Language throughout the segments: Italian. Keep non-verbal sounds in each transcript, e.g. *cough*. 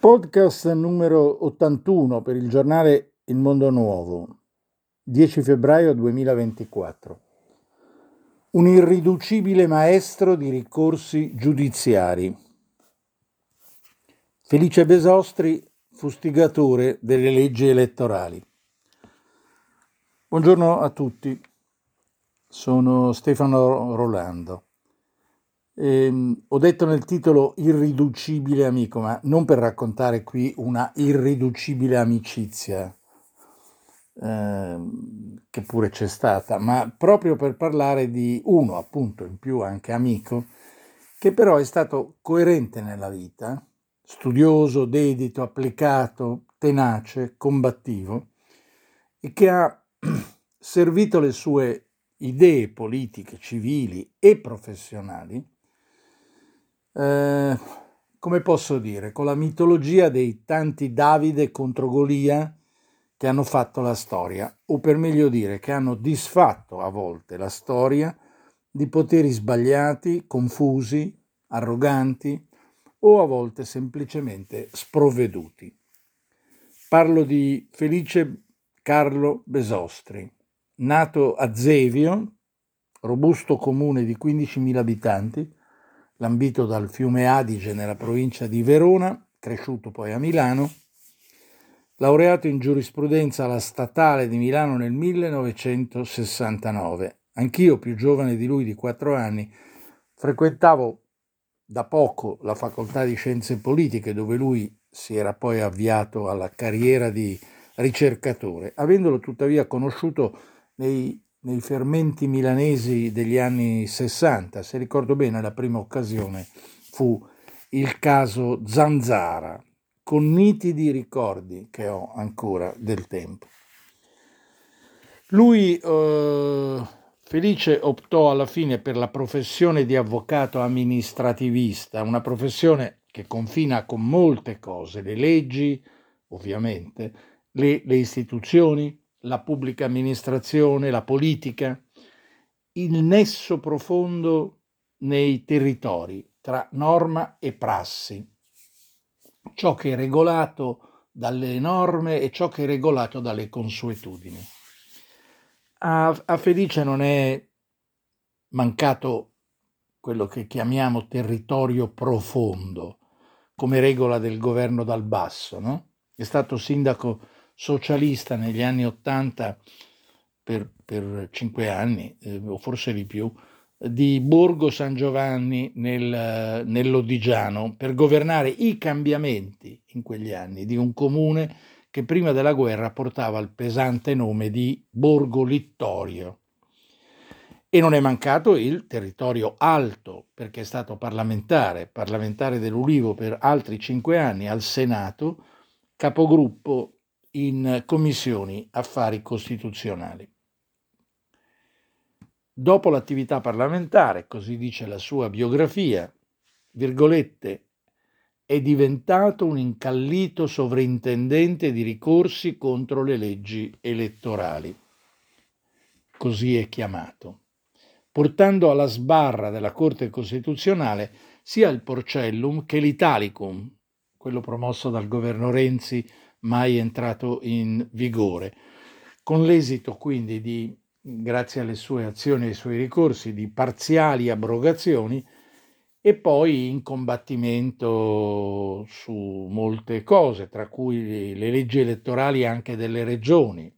Podcast numero 81 per il giornale Il Mondo Nuovo, 10 febbraio 2024. Un irriducibile maestro di ricorsi giudiziari. Felice Besostri, fustigatore delle leggi elettorali. Buongiorno a tutti, sono Stefano Rolando. Eh, ho detto nel titolo irriducibile amico, ma non per raccontare qui una irriducibile amicizia, eh, che pure c'è stata, ma proprio per parlare di uno, appunto, in più anche amico, che però è stato coerente nella vita, studioso, dedito, applicato, tenace, combattivo, e che ha *clears throat* servito le sue idee politiche, civili e professionali eh, come posso dire, con la mitologia dei tanti Davide contro Golia che hanno fatto la storia, o per meglio dire, che hanno disfatto a volte la storia di poteri sbagliati, confusi, arroganti o a volte semplicemente sprovveduti. Parlo di Felice Carlo Besostri, nato a Zevio, robusto comune di 15.000 abitanti, lambito dal fiume Adige nella provincia di Verona, cresciuto poi a Milano, laureato in giurisprudenza alla Statale di Milano nel 1969. Anch'io, più giovane di lui di quattro anni, frequentavo da poco la facoltà di scienze politiche dove lui si era poi avviato alla carriera di ricercatore, avendolo tuttavia conosciuto nei nei fermenti milanesi degli anni 60. Se ricordo bene, la prima occasione fu il caso Zanzara, con nitidi ricordi che ho ancora del tempo. Lui, eh, Felice, optò alla fine per la professione di avvocato amministrativista, una professione che confina con molte cose, le leggi, ovviamente, le, le istituzioni, la pubblica amministrazione, la politica, il nesso profondo nei territori tra norma e prassi, ciò che è regolato dalle norme e ciò che è regolato dalle consuetudini. A, a Felice non è mancato quello che chiamiamo territorio profondo, come regola del governo dal basso, no? È stato sindaco socialista negli anni Ottanta per, per cinque anni, eh, o forse di più, di Borgo San Giovanni nel, nell'Odigiano per governare i cambiamenti in quegli anni di un comune che prima della guerra portava il pesante nome di Borgo Littorio. E non è mancato il territorio alto, perché è stato parlamentare, parlamentare dell'Ulivo per altri cinque anni al Senato, capogruppo in commissioni affari costituzionali. Dopo l'attività parlamentare, così dice la sua biografia, virgolette, è diventato un incallito sovrintendente di ricorsi contro le leggi elettorali, così è chiamato, portando alla sbarra della Corte Costituzionale sia il Porcellum che l'Italicum, quello promosso dal governo Renzi mai entrato in vigore, con l'esito quindi di, grazie alle sue azioni e ai suoi ricorsi, di parziali abrogazioni e poi in combattimento su molte cose, tra cui le leggi elettorali anche delle regioni.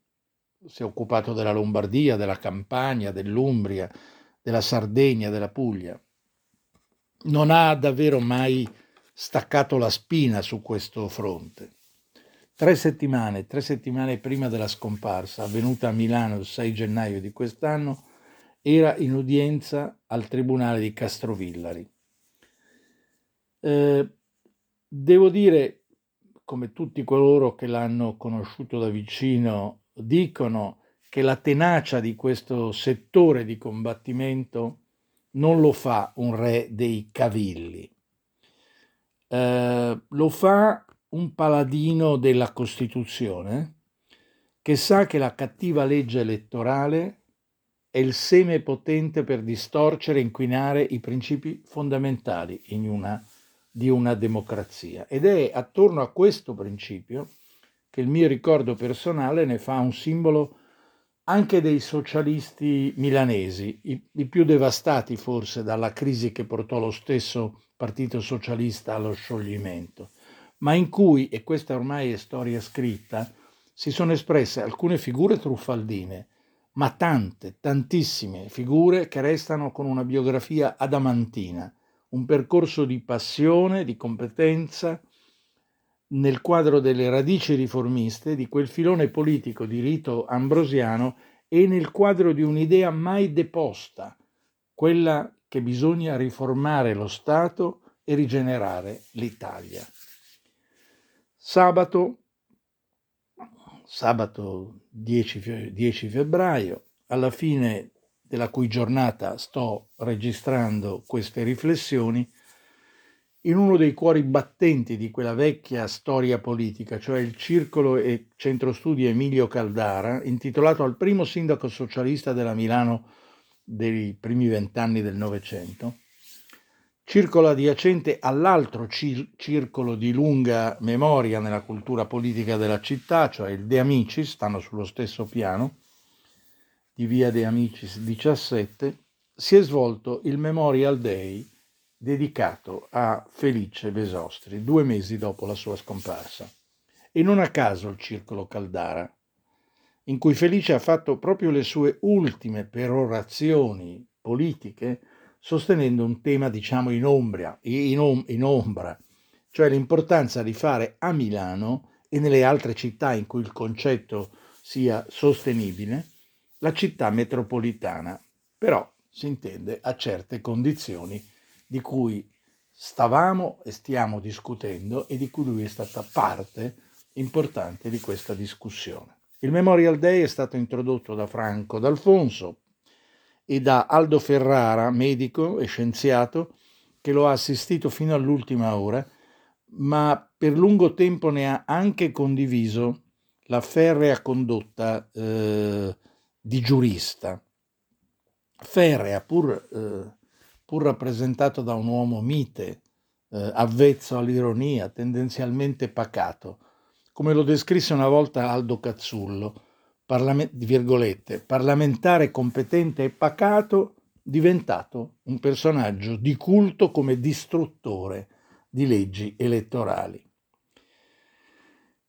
Si è occupato della Lombardia, della Campania, dell'Umbria, della Sardegna, della Puglia. Non ha davvero mai staccato la spina su questo fronte. Tre settimane, tre settimane prima della scomparsa, avvenuta a Milano il 6 gennaio di quest'anno, era in udienza al Tribunale di Castrovillari. Eh, devo dire, come tutti coloro che l'hanno conosciuto da vicino dicono, che la tenacia di questo settore di combattimento non lo fa un re dei cavilli. Eh, lo fa un paladino della Costituzione che sa che la cattiva legge elettorale è il seme potente per distorcere e inquinare i principi fondamentali una di una democrazia. Ed è attorno a questo principio che il mio ricordo personale ne fa un simbolo anche dei socialisti milanesi, i, i, più devastati forse dalla crisi che portò lo stesso Partito Socialista allo scioglimento, ma in cui, e questa ormai è storia scritta, si sono espresse alcune figure truffaldine, ma tante, tantissime figure che restano con una biografia adamantina, un percorso di passione, di competenza, nel quadro delle radici riformiste di quel filone politico di rito ambrosiano e nel quadro di un'idea mai deposta, quella che bisogna riformare lo Stato e rigenerare l'Italia. Sabato, sabato 10, 10 febbraio, alla fine della cui giornata sto registrando queste riflessioni, in uno dei cuori battenti di quella vecchia storia politica, cioè il Circolo e Centro Studi Emilio Caldara, intitolato al primo sindaco socialista della Milano dei primi vent'anni del Novecento, circolo adiacente all'altro cir- circolo di lunga memoria nella cultura politica della città, cioè il De Amicis, stanno sullo stesso piano, di via De Amicis 17, si è svolto il Memorial Day dedicato a Felice Vesostri due mesi dopo la sua scomparsa. E non a caso il Circolo Caldara, in cui Felice ha fatto proprio le sue ultime perorazioni politiche, sostenendo un tema, diciamo, in, ombra, in, om- in ombra, cioè l'importanza di fare a Milano e nelle altre città in cui il concetto sia sostenibile, la città metropolitana, però si intende a certe condizioni di cui stavamo e stiamo discutendo e di cui lui è stata parte importante di questa discussione. Il Memorial Day è stato introdotto da Franco D'Alfonso e da Aldo Ferrara, medico e scienziato, che lo ha assistito fino all'ultima ora, ma per lungo tempo ne ha anche condiviso la ferrea condotta eh, di giurista. Ferrea, pur eh, pur rappresentato da un uomo mite, eh, avvezzo all'ironia, tendenzialmente pacato, come lo descrisse una volta Aldo Cazzullo, parlamentare competente e pacato, diventato un personaggio di culto come distruttore di leggi elettorali.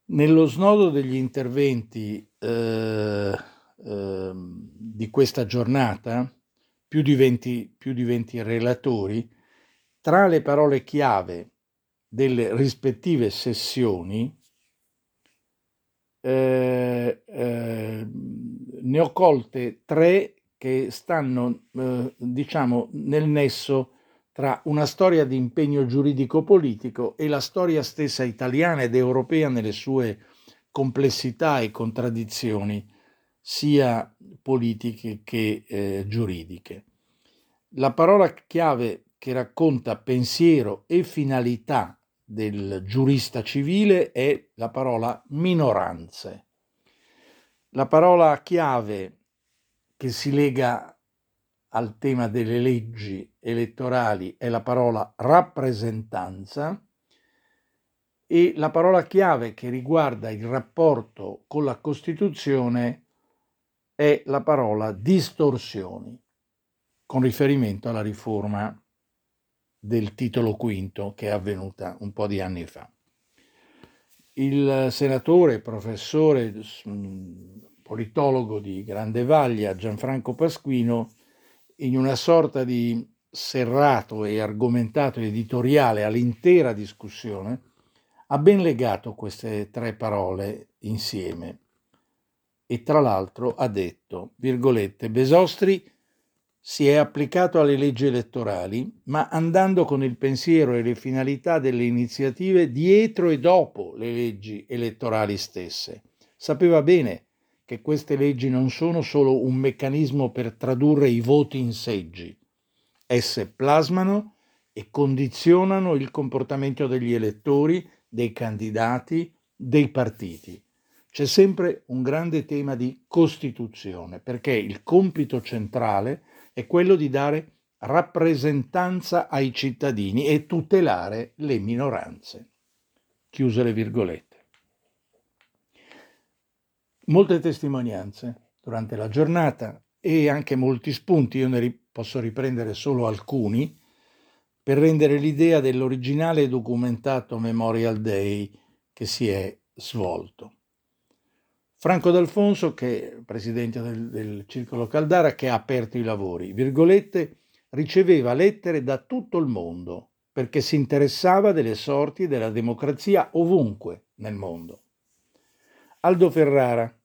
Nello snodo degli interventi eh, eh, di questa giornata, più di 20, più di 20 relatori, tra le parole chiave delle rispettive sessioni eh, eh, ne ho colte tre che stanno, eh, diciamo, nel nesso tra una storia di impegno giuridico-politico e la storia stessa italiana ed europea nelle sue complessità e contraddizioni sia politiche che eh, giuridiche. La parola chiave che racconta pensiero e finalità del giurista civile è la parola minoranze. La parola chiave che si lega al tema delle leggi elettorali è la parola rappresentanza e la parola chiave che riguarda il rapporto con la Costituzione è la parola distorsioni, con riferimento alla riforma del titolo quinto che è avvenuta un po' di anni fa. Il senatore, professore, mm, politologo di grande vaglia Gianfranco Pasquino, in una sorta di serrato e argomentato editoriale all'intera discussione, ha ben legato queste tre parole insieme e tra l'altro ha detto, virgolette, Besostri si è applicato alle leggi elettorali, ma andando con il pensiero e le finalità delle iniziative dietro e dopo le leggi elettorali stesse. Sapeva bene che queste leggi non sono solo un meccanismo per tradurre i voti in seggi. Esse plasmano e condizionano il comportamento degli elettori, dei candidati, dei partiti c'è sempre un grande tema di Costituzione, perché il compito centrale è quello di dare rappresentanza ai cittadini e tutelare le minoranze. Chiuse le virgolette. Molte testimonianze durante la giornata e anche molti spunti, io ne posso riprendere solo alcuni, per rendere l'idea dell'originale documentato Memorial Day che si è svolto. Franco D'Alfonso, che è presidente del, del Circolo Caldara, che ha aperto i lavori, virgolette, riceveva lettere da tutto il mondo perché si interessava delle sorti della democrazia ovunque nel mondo. Aldo Ferrara,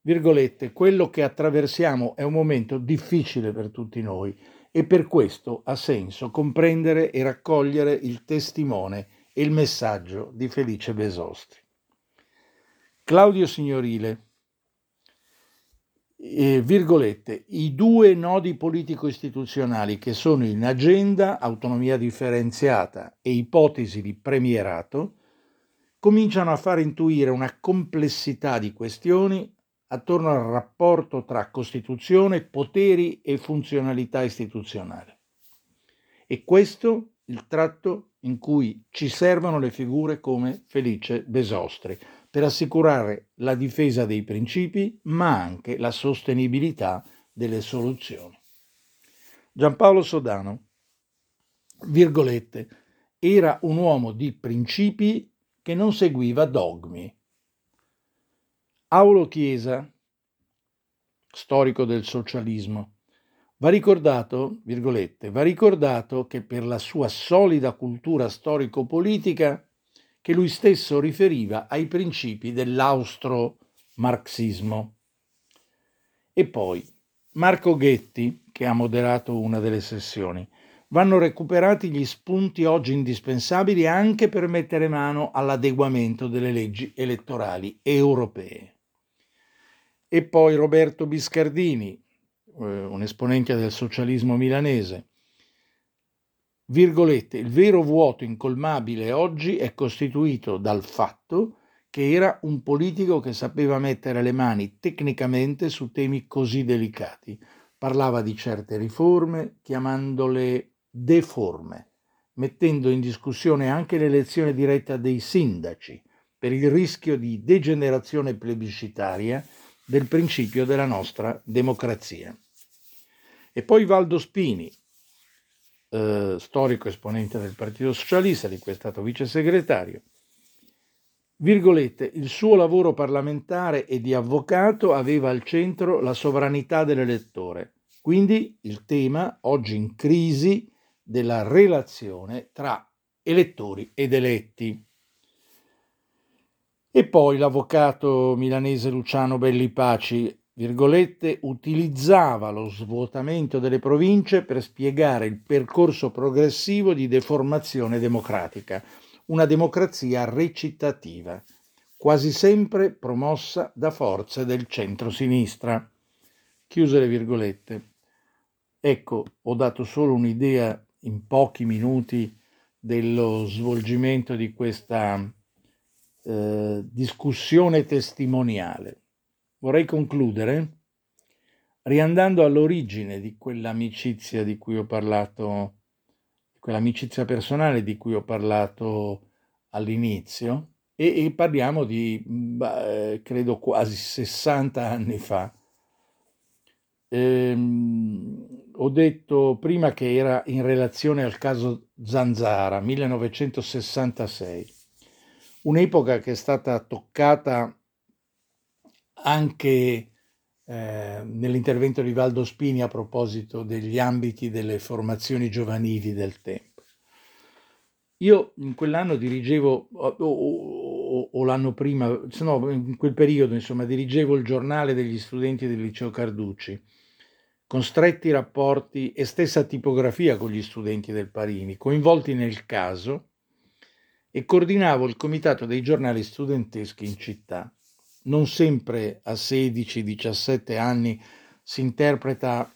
virgolette, quello che attraversiamo è un momento difficile per tutti noi e per questo ha senso comprendere e raccogliere il testimone e il messaggio di Felice Besostri. Claudio Signorile, eh, virgolette, i due nodi politico-istituzionali che sono in agenda, autonomia differenziata e ipotesi di premierato, cominciano a far intuire una complessità di questioni attorno al rapporto tra Costituzione, poteri e funzionalità istituzionale. E questo il tratto in cui ci servono le figure come Felice Besostri, per assicurare la difesa dei principi, ma anche la sostenibilità delle soluzioni. Giampaolo Sodano, virgolette, era un uomo di principi che non seguiva dogmi. Aulo Chiesa, storico del socialismo, va ricordato, virgolette, va ricordato che per la sua solida cultura storico-politica che lui stesso riferiva ai principi dell'austro-marxismo. E poi Marco Ghetti, che ha moderato una delle sessioni, vanno recuperati gli spunti oggi indispensabili anche per mettere mano all'adeguamento delle leggi elettorali europee. E poi Roberto Biscardini, eh, un esponente del socialismo milanese, virgolette, il vero vuoto incolmabile oggi è costituito dal fatto che era un politico che sapeva mettere le mani tecnicamente su temi così delicati. Parlava di certe riforme chiamandole deforme, mettendo in discussione anche l'elezione diretta dei sindaci per il rischio di degenerazione plebiscitaria del principio della nostra democrazia. E poi Valdo Spini, eh, storico esponente del Partito Socialista, di cui è stato vice segretario. Virgolette, il suo lavoro parlamentare e di avvocato aveva al centro la sovranità dell'elettore, quindi il tema, oggi in crisi, della relazione tra elettori ed eletti. E poi l'avvocato milanese Luciano Belli Paci virgolette, utilizzava lo svuotamento delle province per spiegare il percorso progressivo di deformazione democratica, una democrazia recitativa, quasi sempre promossa da forze del centro-sinistra. Chiuse le virgolette. Ecco, ho dato solo un'idea in pochi minuti dello svolgimento di questa eh, discussione testimoniale. Vorrei concludere riandando all'origine di quell'amicizia di cui ho parlato, quell'amicizia personale di cui ho parlato all'inizio e, e parliamo di, beh, credo, quasi 60 anni fa. Ehm, ho detto prima che era in relazione al caso Zanzara, 1966, un'epoca che è stata toccata anche eh, nell'intervento di Valdo Spini a proposito degli ambiti delle formazioni giovanili del tempo. Io in quell'anno dirigevo, o, o, o l'anno prima, no, in quel periodo, insomma, dirigevo il giornale degli studenti del liceo Carducci, con stretti rapporti e stessa tipografia con gli studenti del Parini, coinvolti nel caso, e coordinavo il comitato dei giornali studenteschi in città non sempre a 16-17 anni si interpreta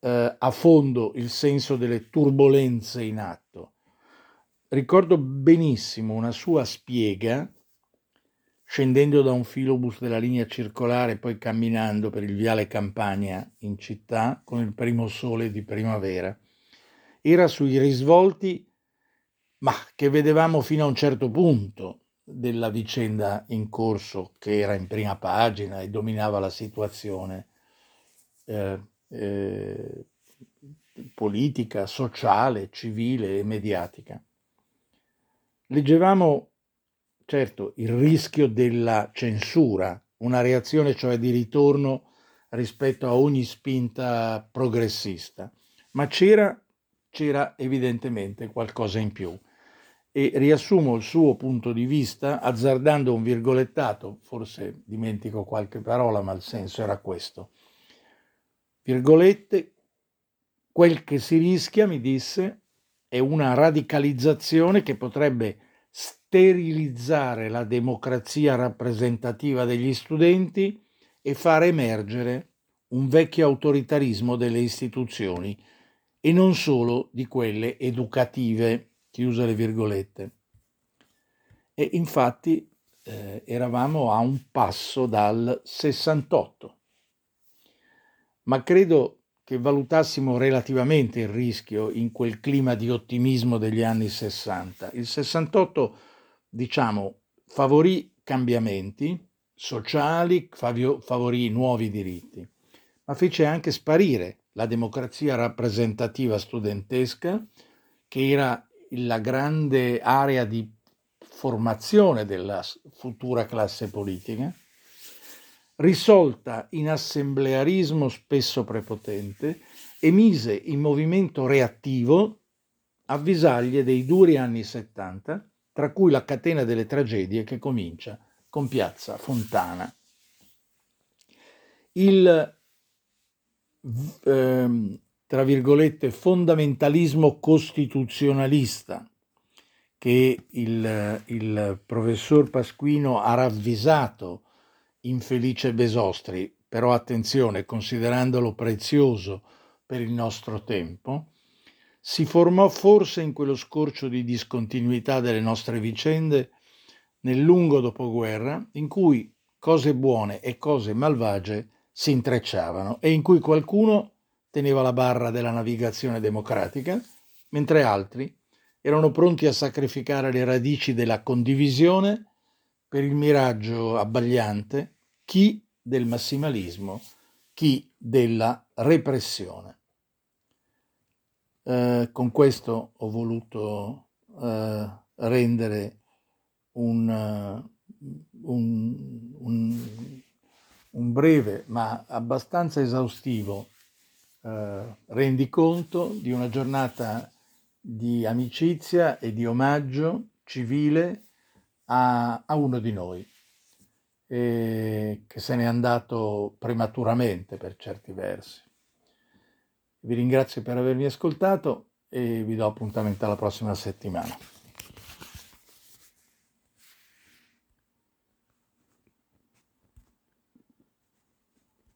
eh, a fondo il senso delle turbulenze in atto. Ricordo benissimo una sua spiega, scendendo da un filobus della linea circolare, poi camminando per il viale Campania in città con il primo sole di primavera. era sui risvolti, ma che vedevamo fino a un certo punto della vicenda in corso, che era in prima pagina e dominava la situazione eh, eh, politica, sociale, civile e mediatica. Leggevamo, certo, il rischio della censura, una reazione cioè di ritorno rispetto a ogni spinta progressista, ma c'era, c'era evidentemente qualcosa in più. E riassumo il suo punto di vista azzardando un virgolettato, forse dimentico qualche parola, ma il senso era questo. Virgolette, quel che si rischia, mi disse, è una radicalizzazione che potrebbe sterilizzare la democrazia rappresentativa degli studenti e far emergere un vecchio autoritarismo delle istituzioni e non solo di quelle educative, chiuse le virgolette. E infatti eh, eravamo a un passo dal 68. Ma credo che valutassimo relativamente il rischio in quel clima di ottimismo degli anni 60. Il 68, diciamo, favorì cambiamenti, sociali, favorì nuovi diritti, ma fece anche sparire la democrazia rappresentativa studentesca, che era la grande area di formazione della futura classe politica, risolta in assemblearismo spesso prepotente, e mise in movimento reattivo avvisaglie dei duri anni 70, tra cui la catena delle tragedie che comincia con Piazza Fontana. Il, ehm, tra virgolette, fondamentalismo costituzionalista che il, il professor Pasquino ha ravvisato in Felice Besostri, però attenzione, considerandolo prezioso per il nostro tempo, si formò forse in quello scorcio di discontinuità delle nostre vicende nel lungo dopoguerra in cui cose buone e cose malvagie si intrecciavano e in cui qualcuno teneva la barra della navigazione democratica, mentre altri erano pronti a sacrificare le radici della condivisione per il miraggio abbagliante, chi del massimalismo, chi della repressione. Eh, con questo ho voluto eh, rendere un, un, un, un breve ma abbastanza esaustivo eh, rendiconto di una giornata di amicizia e di omaggio civile a, a uno di noi, che se n'è andato prematuramente per certi versi. Vi ringrazio per avermi ascoltato e vi do appuntamento alla prossima settimana.